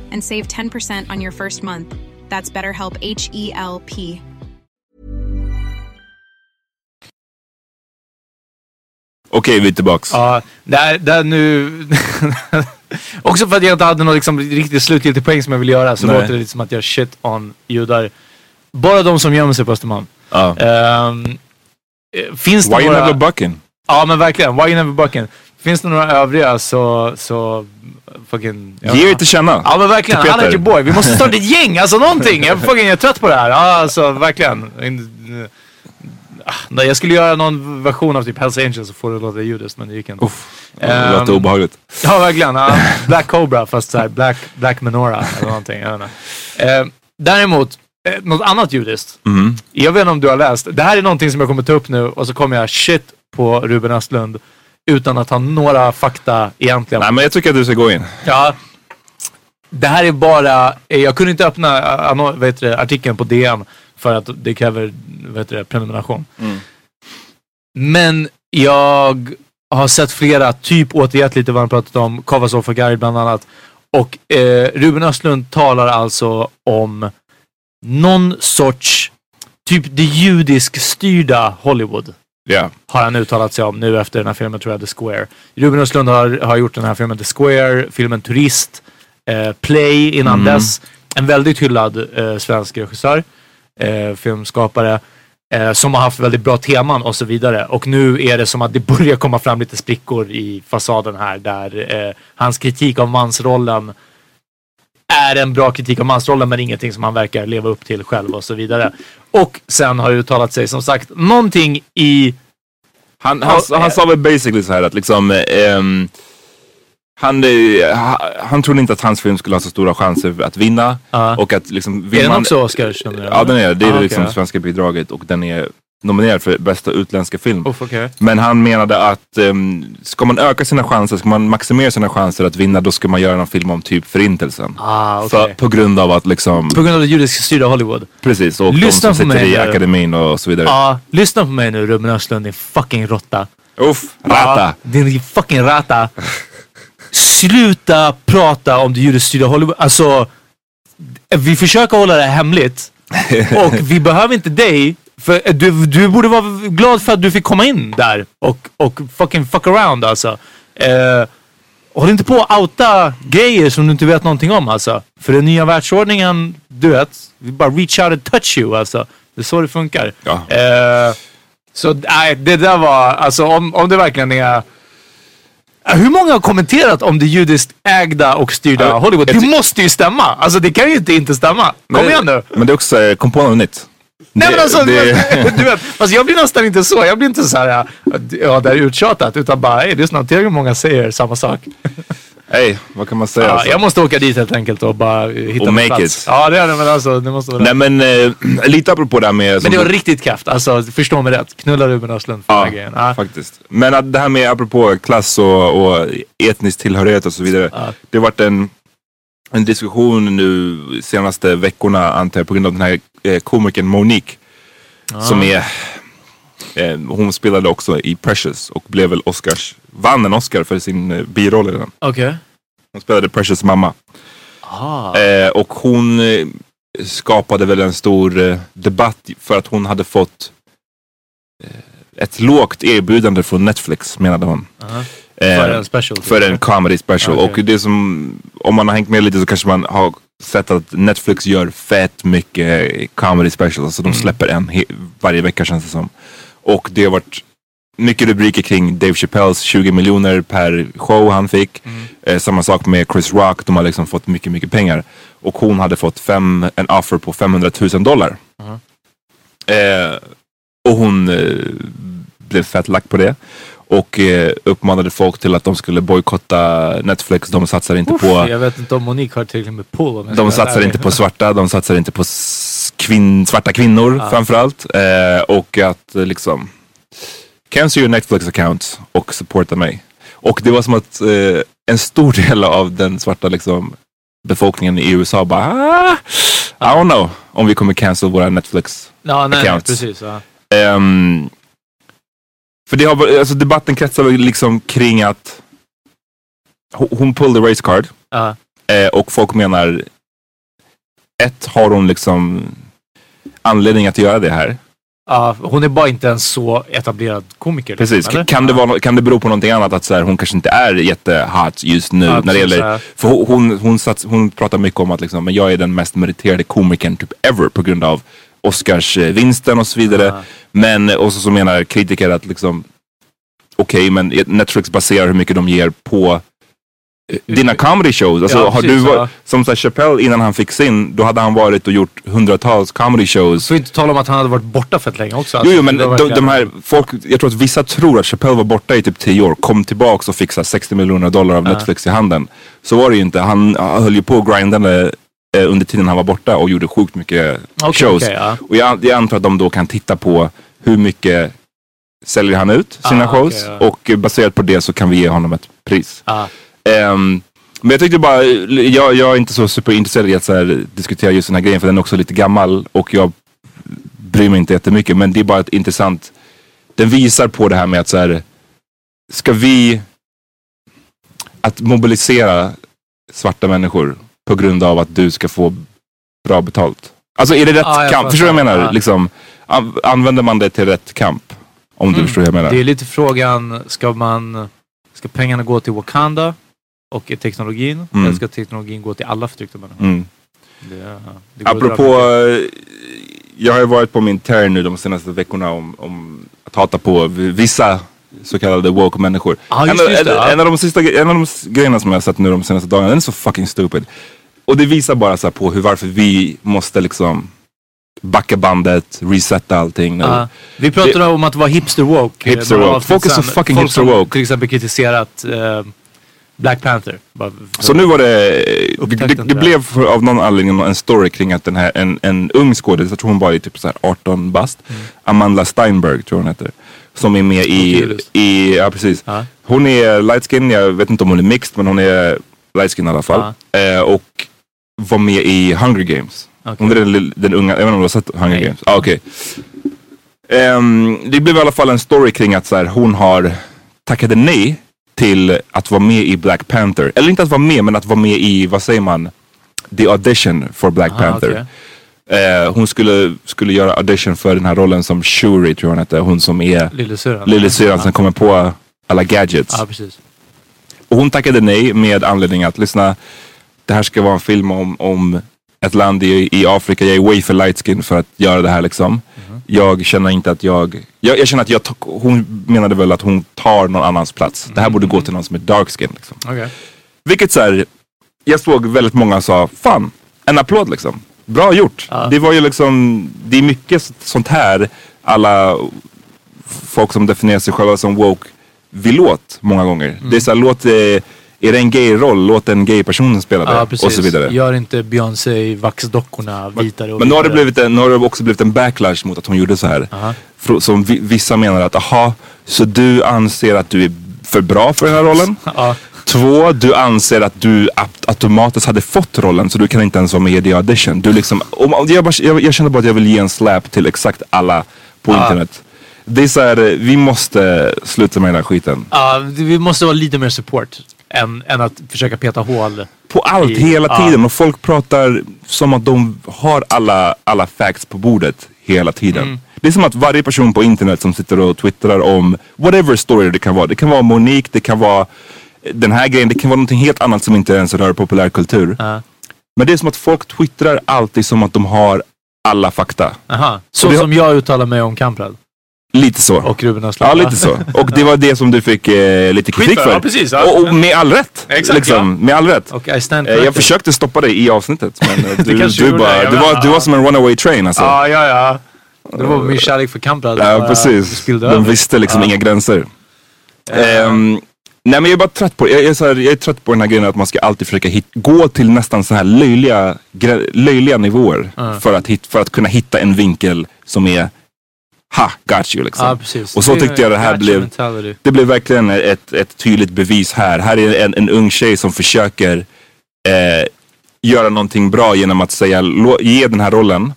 and save 10% on your first month. That's BetterHelp H E L P. Okej, vi är tillbaks. Ja, där, där nu... Också för att jag inte hade någon liksom, riktigt slutgiltig poäng som jag vill göra så Nej. låter det lite som att jag shit on judar. Bara de som gömmer sig på Östermalm. Ja. Eh, finns det Why you några... never bucking? Ja men verkligen, why you never bucking? Finns det några övriga så, så fucking... ja. Ge er till känna. Ja men verkligen, Till han är your boy. Vi måste starta ett gäng, alltså någonting. Jag, fucking, jag är trött på det här. Ja alltså verkligen. Ah, nej, Jag skulle göra någon version av typ Hells Angels och få det att låta judiskt men det gick inte. Uff, det låter Ehm, obehagligt. Ja verkligen. Ja, Black Cobra fast såhär Black, Black Menorah eller någonting. Jag vet inte. Eh, däremot, eh, något annat judiskt. Mm. Jag vet inte om du har läst. Det här är någonting som jag kommer ta upp nu och så kommer jag shit på Ruben Östlund utan att ha några fakta egentligen. Nej men jag tycker att du ska gå in. Ja. Det här är bara, eh, jag kunde inte öppna vad heter det, artikeln på DN för att det kräver heter det, prenumeration. Men jag har sett flera, typ återgett lite vad han pratat om, Kavasov och Guide bland annat. Och eh, Ruben Östlund talar alltså om någon sorts, typ det judisk styrda Hollywood Ja. har han uttalat sig om nu efter den här filmen, tror jag, The Square. Ruben Östlund har, har gjort den här filmen The Square, filmen Turist, eh, Play innan dess. En väldigt hyllad eh, svensk regissör, eh, filmskapare, eh, som har haft väldigt bra teman och så vidare. Och nu är det som att det börjar komma fram lite sprickor i fasaden här, där eh, hans kritik av mansrollen är en bra kritik av mansrollen men ingenting som han verkar leva upp till själv och så vidare. Och sen har uttalat sig som sagt någonting i Han, han, Ja, han eh. sa väl basically så här att liksom... ehm, han, ha- han trodde inte att hans film skulle ha så stora chanser att vinna. Ja. Och att liksom... Är den man- också Oscarsnominerad? Ja den är det. Det är Ah, liksom okej. svenska bidraget och den är nominerad för bästa utländska film. Uff, okej. Men han menade att um, ska man öka sina chanser, ska man maximera sina chanser att vinna, då ska man göra någon film om typ förintelsen. Ah, okej. För, på grund av att liksom, På grund av det judiska styrda Hollywood. precis, och Lyssna de som sitter i nu. akademin och så vidare. Ja, lyssna på mig nu Ruben Östlund, din fucking råtta. Uff, rata. Ja, din fucking rata. Sluta prata om det judiska styrda Hollywood. Alltså, vi försöker hålla det hemligt. Och vi behöver inte dig. För du, du borde vara glad för att du fick komma in där och, och fucking fuck around alltså. Eh, håll inte på att outa grejer som du inte vet någonting om alltså. För den nya världsordningen, du vet, vi bara reach out and touch you alltså. Det är så det funkar. Ja. Eh, så nej, det där var, alltså om, om det verkligen är hur många har kommenterat om det judiskt ägda och styrda Ja, Hollywood? Det måste ju stämma! Alltså det kan ju inte inte stämma. Kom Men- igen nu! Men det är också, eh, kom på något nytt. Nej men alltså, det- du vet, alltså jag blir nästan inte så. Jag blir inte så här, ja det är uttjatat. Utan bara, hej lyssna, tillräckligt många säger samma sak. Hej, vad kan man säga? Ja, alltså? jag måste åka dit helt enkelt och bara hitta Och make plats. it. Ja det är det, men alltså det måste vara Nej men eh, lite apropå det här med... Men det var du- riktigt kraft. Alltså förstå mig rätt. Knulla Ruben Östlund för den Ja, här grejen. Ja. faktiskt. Men att det här med apropå klass och, och etnisk tillhörighet och så vidare. Ja. Det har varit en, en diskussion nu senaste veckorna antar jag på grund av den här eh, komikern Monique. Som är, eh, hon spelade också i Precious och blev väl Oscars, vann en Oscar för sin eh, biroll i den. Okej. Hon spelade Precious mamma. Ah. Eh, och hon eh, skapade väl en stor eh, debatt för att hon hade fått eh, ett lågt erbjudande från Netflix menade hon. Aha. Eh, För en special. typ. för en comedy special. Okej. Och det som, om man har hängt med lite så kanske man har sett att Netflix gör fett mycket comedy specials. Alltså de Mm. släpper en varje vecka känns det som. Och det har varit mycket rubriker kring Dave Chappelles 20 miljoner per show han fick. Mm. Eh, samma sak med Chris Rock, de har liksom fått mycket, mycket pengar. Och hon hade fått fem, en offer på 500 000 dollar. Mhm. Eh, och hon eh, blev fett lack på det. Och eh, uppmanade folk till att de skulle bojkotta Netflix. De satsar inte Uff, på Jag vet inte om Monique har tillräckligt med pull. de satsar inte på svarta, de satsar inte på kvinn, svarta kvinnor framförallt. Eh, och att eh, liksom cancel your Netflix account och supporta mig. Och det var som att eh, en stor del av den svarta liksom, befolkningen i USA bara ah, I don't know om vi kommer cancel våra Netflix. Ja, nej, nej, accounts. precis. Ja. Ehm, för det har, alltså debatten kretsar liksom kring att hon, pulled the race card. Ja. Eh, och folk menar, ett, har hon liksom anledning att göra det här? Ja, hon är bara inte en så etablerad komiker. liksom, Precis, eller? kan det, vara, kan det bero på någonting annat? Att så här, hon kanske inte är jättehot just nu. Ja, när det gäller, för hon, hon, hon, sats, hon pratar mycket om att liksom, men jag är den mest meriterade komikern typ ever på grund av Oscarsvinsten och så vidare. Men, och så, så menar kritiker att liksom, okej men Netflix baserar hur mycket de ger på eh, dina comedy shows. Alltså, Ja, har du, precis, var- ja. Som så här, Chappelle innan han fick sin, då hade han varit och gjort hundratals comedy shows. Får inte tala om att han hade varit borta fett länge också. Jo, Alltså, jo men det var de, de här folk, jag tror att vissa tror att Chappelle var borta i typ 10 år, kom tillbaks och här 60 miljoner dollar av Netflix i handen. Så var det ju inte. Han höll ju på grindande eh, under tiden han var borta och gjorde sjukt mycket Okej, shows. okej, ja. Och jag, jag antar att de då kan titta på hur mycket säljer han ut sina Ah, shows okej, ja. och baserat på det så kan vi ge honom ett pris. Ja. Ehm, men jag tyckte bara, jag, jag är inte så superintresserad i att så här, diskutera just den här grejen för den är också lite gammal och jag bryr mig inte jättemycket. Men det är bara ett intressant, den visar på det här med att så här, ska vi, att mobilisera svarta människor på grund av att du ska få bra betalt. Alltså är det rätt Ja, kamp? Förstår du vad jag menar? Ja. Liksom, an- använder man det till rätt kamp? Om du förstår vad jag menar. Det är lite frågan, ska man, ska pengarna gå till Wakanda och teknologin? Mm. Eller ska teknologin gå till alla förtryckta människor? Mm. Det, det Apropå, eh, jag har ju varit på min turn nu de senaste veckorna om, om att hata på vissa så kallade woke människor. Ja, en, en, en av de sista, en av de grejerna som jag har sett nu de senaste dagarna, den är så fucking stupid. Och det visar bara så här på hur varför vi måste liksom backa bandet, resetta allting. Ja. vi pratade om att vara hipster woke. eh, Hipster woke. Folk är så fucking Folk hipster woke. till exempel kritiserat eh, Black Panther. Så nu var det, det, Upptäckte det, det det. blev för, av någon anledning en story kring att den här, en, en ung skådis, jag tror hon bara är typ så här 18 bast, Amanda Steinberg tror hon heter. Som är med i, i ja precis. Ja. Hon är light skin, jag vet inte om hon är mixed men hon är light skin i alla fall. Eh, och var med i Hunger Games. Okej. Hon är den, den unga, jag vet inte om du har sett Hunger Nej. Games? Ah, okej. Ehm, det blev i alla fall en story kring att så här, hon har tackade nej till att vara med i Black Panther. Eller inte att vara med, men att vara med i, vad säger man? The audition for Black Ah, Panther. okej. Eh, hon skulle, skulle göra audition för den här rollen som Shuri, tror jag hon hette. Hon som är Lillasyrran. lillasyrran som kommer på alla gadgets. Ja, precis. Och hon tackade nej med anledning att, lyssna, det här ska vara en film om, om ett land i, i Afrika. Jag är way för light skin för att göra det här liksom. Jag känner inte att jag, jag, jag känner att jag, hon menade väl att hon tar någon annans plats. Det här borde gå till någon som är dark skin liksom. Okej. Vilket så här, jag såg väldigt många sa, fan, en applåd liksom. Bra gjort. Ja. Det var ju liksom, det är mycket så- sånt här alla folk som definierar sig själva som woke vill åt många gånger. Mm. Det är såhär, låt, eh, är det en gay-roll, låt en gay-person spela det. Ja, precis. och så vidare. Gör inte Beyoncé vaxdockorna vitare och Men nu har, det blivit en, nu har det också blivit en backlash mot att hon gjorde så här. Frå- Som vi, vissa menar att, aha, så du anser att du är för bra för den här rollen? Ja. Två, du anser att du aut- automatiskt hade fått rollen så du kan inte ens vara med i audition. Du liksom, om, om- jag, bara, jag, jag känner bara att jag vill ge en slap till exakt alla på Ja. internet. Det är så här, eh, vi måste sluta med den här skiten. Ja, det- vi måste vara lite mer support än, än att försöka peta hål. På allt, I- hela tiden. Och folk pratar som att de har alla, alla facts på bordet hela tiden. Mm. Det är som att varje person på internet som sitter och twittrar om whatever story det kan vara. Det kan vara Monique, det kan vara den här grejen, det kan vara någonting helt annat som inte ens rör populärkultur. Ja. Men det är som att folk twittrar alltid som att de har alla fakta. Aha. Så det- som jag uttalar mig om Kamprad Lite så. och Ruben Östlund. Ja, lite så. Och det var det som du fick eh, lite kritik för, ja, precis, ja. Och, och med all rätt. Exakt, liksom, Med all rätt. Och I stand Eh, Jag försökte stoppa dig i avsnittet men eh, du, du, bara, det, jag du, var, du var som en runaway train alltså. Ja, ja, ja. Det var min kärlek för Kamprad. Ja, precis. De visste liksom Ja. inga gränser. Ehm, nej men jag är bara trött på jag är, så här, jag är trött på den här grejen att man ska alltid försöka hit, gå till nästan så här löjliga, löjliga nivåer för, att hit, för att kunna hitta en vinkel som är ha, got you liksom. Ja. Och så tyckte jag det här blev, mentality. det blev verkligen ett, ett tydligt bevis här. Här är en, en ung tjej som försöker eh, göra någonting bra genom att säga, "Lå- ge den här rollen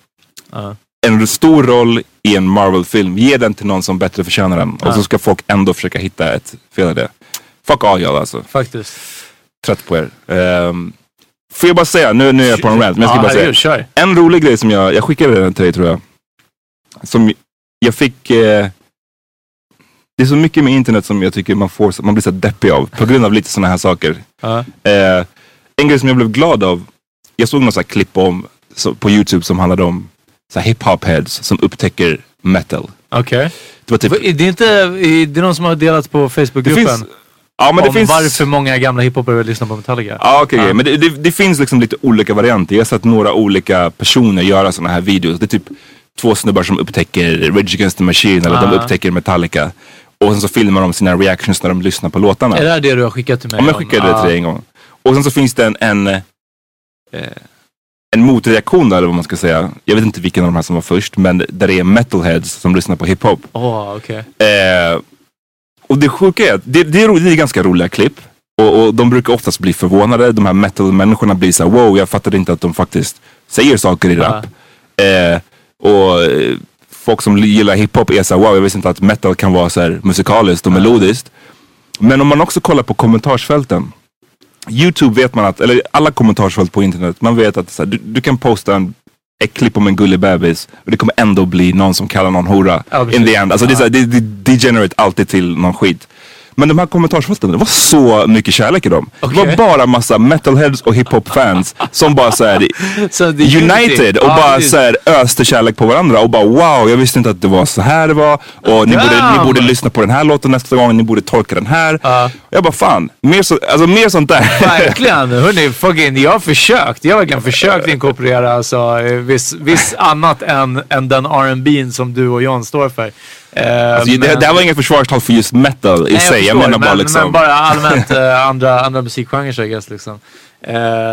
Ja. en stor roll i en Marvel-film. Ge den till någon som bättre förtjänar den. Och så ska folk ändå försöka hitta ett fel i det. Fuck all y'all alltså. Faktiskt. Trött på er. Um, får jag bara säga, nu, nu är jag på en rant, men jag ska bara säga. En rolig grej som jag, jag skickade den till dig tror jag. Som jag fick... Eh, det är så mycket med internet som jag tycker man, får, man blir så deppig av på grund av lite sådana här saker. Ja. Eh, en grej som jag blev glad av, jag såg något så klipp om, så, på YouTube som handlade om så här hip-hop heads som upptäcker metal. Okej. Det var typ... Det är inte, det är någon som har delat på Facebookgruppen. Ja men det om finns... varför många gamla hiphopare vill lyssna på Metallica. Ja okej, okej. men det, det, det finns liksom lite olika varianter. Jag har sett några olika personer göra sådana här videos. Det är typ två snubbar som upptäcker Rage Against the Machine eller de Ah. upptäcker Metallica. Och sen så filmar de sina reactions när de lyssnar på låtarna. Är det här det du har skickat till mig? Om jag skickade det till dig en gång. Och sen så finns det en, en, eh, en motreaktion där, eller vad man ska säga. Jag vet inte vilken av de här som var först, men där det är metalheads som lyssnar på hiphop. Åh, okej. Eh, och det sjuka är att det, det, är, det är ganska roliga klipp. Och, och de brukar oftast bli förvånade. De här metal-människorna blir såhär, wow, jag fattade inte att de faktiskt säger saker i rap. Eh, och eh, folk som gillar hiphop är såhär, wow, jag visste inte att metal kan vara så här musikaliskt och melodiskt. Men om man också kollar på kommentarsfälten. Youtube vet man att, eller alla kommentarsfält på internet, man vet att så här, du, du kan posta en, ett klipp om en gullig bebis och det kommer ändå bli någon som kallar någon hora. Ja, in the end. Alltså det, är så här, det, det degenerate alltid till någon skit. Men de här kommentarsfälten, det var så mycket kärlek i dem. Det var bara massa metalheads och hiphop-fans som bara såhär är united och Ja, bara precis. så här öste kärlek på varandra och bara wow, jag visste inte att det var så här det var. Och ni borde, ni borde lyssna på den här låten nästa gång, ni borde tolka den här. Ja. Jag bara fan, mer, så, alltså, mer sånt där. Verkligen, hörni, fucking, jag har försökt. Jag har verkligen försökt inkorporera alltså, eh, viss, viss annat än, än den R&B som du och John står för. Eh, Alltså, det, men- det här var inget försvarstal för just metal i Nej, sig. Jag, förstår, menar bara men, liksom. Men bara allmänt eh, andra, andra musikgenrer I guess liksom. Uh,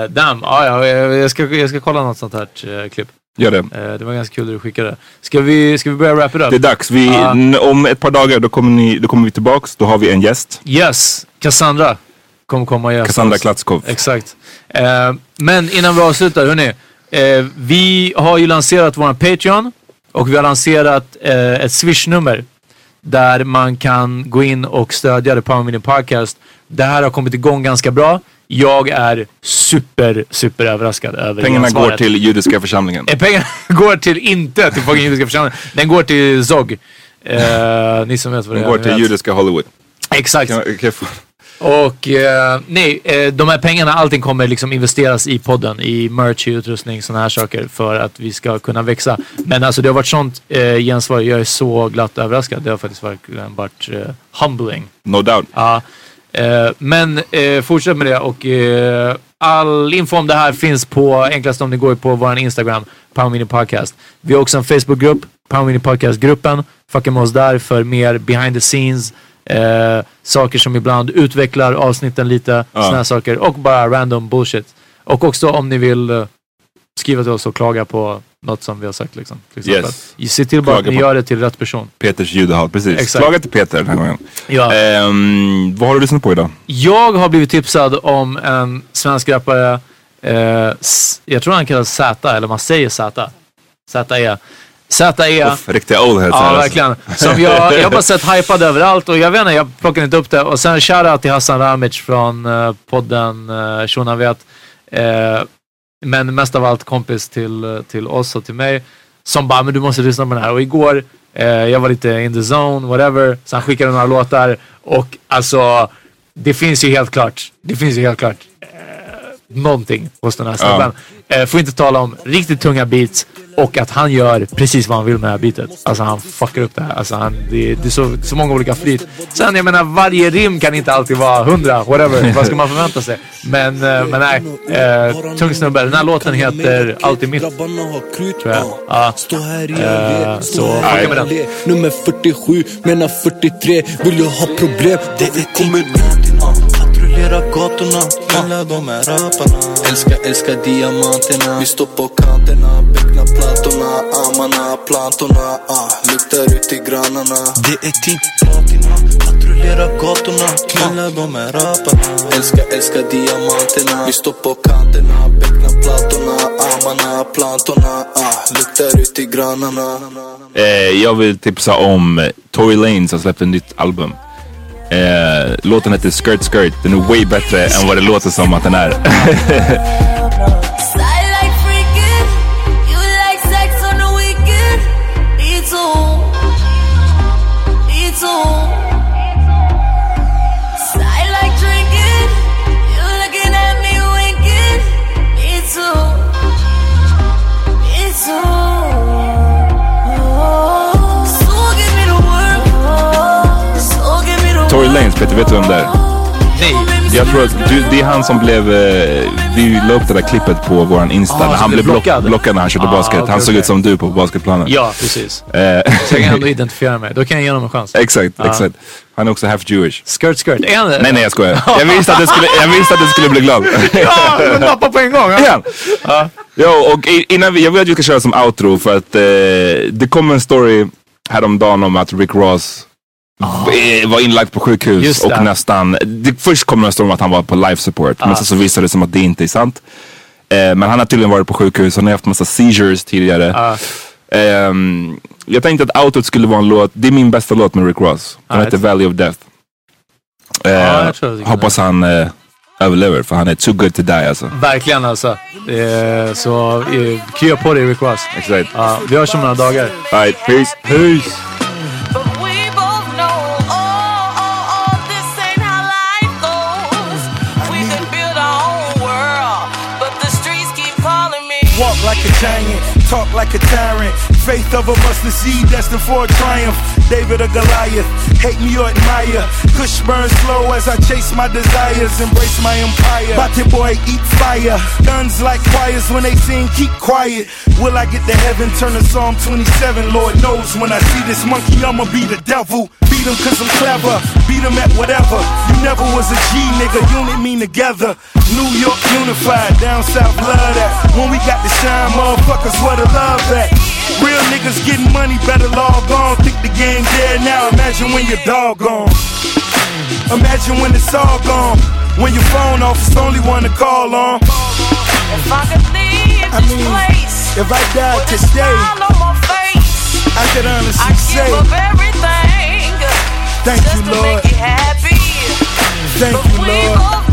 damn, ja, ja, jag, jag, ska, jag ska kolla något sånt här eh, klipp. Gör det. Eh, det var ganska kul att du skickade. Ska vi, ska vi börja wrap it up? Det är dags. Vi, n- Om ett par dagar då kommer, ni, då kommer vi tillbaks. Då har vi en gäst. Yes, Cassandra kommer komma och gästa Cassandra. Klatskov. Exakt. Eh, men innan vi avslutar, hörni. Eh, vi har ju lanserat vår Patreon och vi har lanserat eh, ett Swish-nummer där man kan gå in och stödja The Power Mini Podcast. Det här har kommit igång ganska bra. Jag är super, super överraskad över Pengarna går till judiska församlingen. Eh, Pengarna går till inte till fucking judiska församlingen. Den går till ZOG. Eh, ni som vet vad det De är. går ni till vet. judiska Hollywood. Exakt. Kan, kan Och eh, nej, eh, de här pengarna, allting kommer liksom investeras i podden, i merch, i utrustning, sådana här saker för att vi ska kunna växa. Men alltså det har varit sånt eh, gensvar, jag är så glatt överraskad. Det har faktiskt verkligen varit eh, humbling. No doubt. Ja. Eh, men eh, fortsätt med det och eh, all info om det här finns på enklast om ni går på vår Instagram, Power Mini Podcast. Vi har också en Facebookgrupp, Power Mini Podcast-gruppen. Fucka med oss där för mer behind the scenes, eh, saker som ibland utvecklar avsnitten lite, Ja. här saker och bara random bullshit. Och också om ni vill eh, skriva till oss och klaga på något som vi har sagt liksom. Till. Yes. Se till bara att Klaga ni på- gör det till rätt person. Peters judehat, precis. Exakt. Klaga till Peter den här gången. Ja. Ehm, vad har du lyssnat på idag? Jag har blivit tipsad om en svensk rappare. Eh, jag tror han kallas Z, eller man säger Z. Z-E. Z-E. Uff, riktiga old heads här Ja, alltså. verkligen. Som jag, jag har bara sett hypad överallt och jag vet inte, jag plockade inte upp det. Och sen shoutout till Hassan Ramic från eh, podden uh, Shona vet. Eh, men mest av allt kompis till, eh, till oss och till mig. Som bara, men du måste lyssna på den här. Och igår, eh, jag var lite in the zone, whatever. Så han skickade några låtar. Och alltså, det finns ju helt klart, det finns ju helt klart eh, någonting hos den här snubben. Eh, får inte tala om riktigt tunga beats och att han gör precis vad han vill med det här beatet. Alltså han fuckar upp det här. Alltså han, det, det är så, så många olika flyt. Sen jag menar varje rim kan inte alltid vara hundra, whatever. vad ska man förvänta sig? Men, eh, men nej, eh, tung snubbe. Den här låten heter Alltid mitt. Tror jag. Ja. Eh, så fucka med den. Nummer 47, menar 43 Vill jag ha problem? Det är kommer Patrullera gatorna. Alla de här rapparna. Älskar, älskar diamanterna. Vi står på kanterna. Becknar plattorna Ammarna, plantorna. Ah, Luktar ut till grannarna. Det är team platina. Patrullera gatorna. Alla de här rapparna. Älskar, älskar diamanterna. Vi står på kanterna. Becknar plattorna Ammarna, plantorna. Ah, Luktar ut till grannarna. Eh, jag vill tipsa om Tory Lanez har släppt ett nytt album. Eh, låten heter Skirt Skirt. Den är way bättre än vad det låter som att den är. du vem det är? Nej. Jag tror att du, det är han som blev, eh, vi la upp det där klippet på våran Insta. Ah, när som han blev blev block, blockad? blockad när han körde Ah, basket. okej, Han såg okej. ut som du på basketplanen. Ja, precis. Eh, Så jag kan ändå identifiera mig. Då kan jag ge honom en chans. exakt, Ja. exakt. Han är också half Jewish. Skirt, skirt. Är han det? Nej nej jag skojar. Jag visste att du skulle, jag visste att du skulle bli glad. Ja, men nappa på en gång. Igen. Jo, och i- innan vi, jag vill att vi ska köra som outro för att eh, det kom en story häromdagen om att Rick Ross var inlagd på sjukhus och nästan, det, först kom det en att han var på life support men sen så visade det som att det inte är sant. Eh, men han har tydligen varit på sjukhus, han har haft massa seizures tidigare. Ehm, jag tänkte att outrot skulle vara en låt, det är min bästa låt med Rick Ross. Den Ja, heter Valley of Death. Eh, hoppas han eh, överlever för han är too good to die alltså. Verkligen alltså. Eh, så eh, krya på dig Rick Ross. Exakt. Vi hörs om några dagar. Alright, peace. Peace. A giant, talk like a tyrant. Faith of a mustard seed destined for a triumph. David or Goliath, hate me or admire. Kush burns slow as I chase my desires, embrace my empire. Bate boy, eat fire. Guns like choirs when they sing, keep quiet. Will I get to heaven? Turn to Psalm 27. Lord knows when I see this monkey, I'ma be the devil. Beat him cause I'm clever, beat him at whatever. You never was a G nigga, unit mean together. New York unified, down south love that. When we got to shine, motherfuckers, where the love at? Real niggas getting money, better log on. Think the game dead now, imagine when your dog gone. Imagine when it's all gone. When your phone off, it's the only one to call on. If I could leave I this mean, place if I died today, smile on my face, I could honestly I'd say, give up everything Thank just you, to Lord. make you happy. Thank but you, we Lord.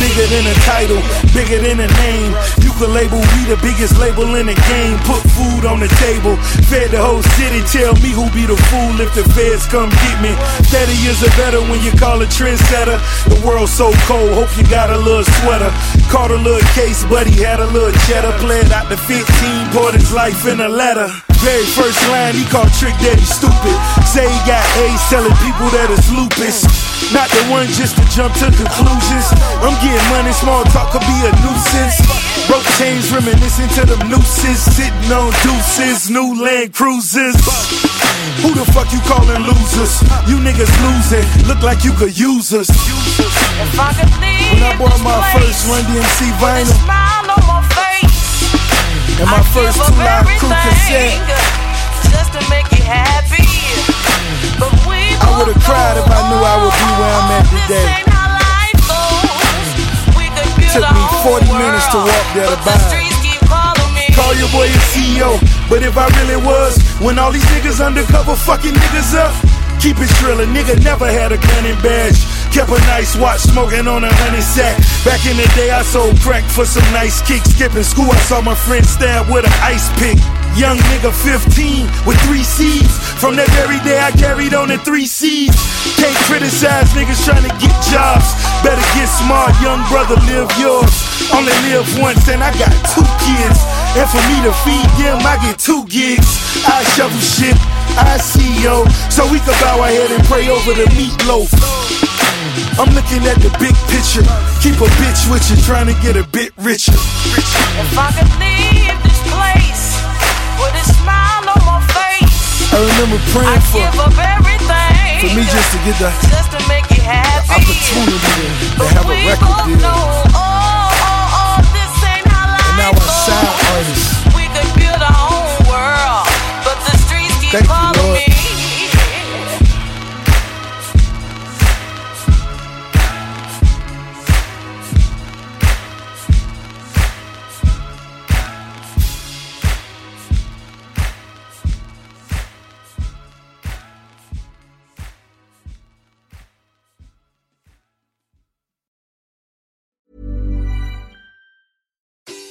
Bigger than a title, bigger than a name. You can label we the biggest label in the game. Put food on the table, fed the whole city. Tell me who be the fool if the feds come get me. 30 years are better when you call a trendsetter. The world's so cold, hope you got a little sweater. Caught a little case, but he had a little cheddar. Played out the 15, poured his life in a letter. Very first line, he called Trick Daddy stupid. Say he got AIDS, telling people that it's lupus. Not the one just to jump to conclusions. I'm getting money, small talk could be a nuisance. Broke chains reminiscing to them nooses. Sitting on deuces, new land cruises. Who the fuck you calling losers? You niggas losing, look like you could use us. If I could leave When I bought my place first Run DMC vinyl smile on my face, and my I'd first two live crew cassette, just to make you happy. But we I would've cried if I knew I would be where I'm at today. This ain't how life goes. We could build Took me 40 minutes to walk there to buy the it. streets keep calling me. Call your boy a CEO, but if I really was, when all these niggas undercover fucking niggas up, keep it drill. A nigga never had a gun and badge. Kept a nice watch, smoking on a honey sack. Back in the day, I sold crack for some nice kicks. Skipping school, I saw my friend stab with an ice pick. Young nigga 15 with three C's. From that very day, I carried on the three C's. Can't criticize niggas trying to get jobs. Better get smart, young brother, live yours. Only live once, and I got two kids. And for me to feed them, I get two gigs. I shovel shit, I CEO. So we can bow our head and pray over the meatloaf. I'm looking at the big picture. Keep a bitch with you, trying to get a bit richer. If I could leave this place with a smile I remember praying I'd for, give up everything for me just to get the just to make you happy. opportunity to, to have a record deal. know, oh, oh, oh, this ain't how life And now I sound artist. We could build our own world, but the streets keep Thank you, Lord.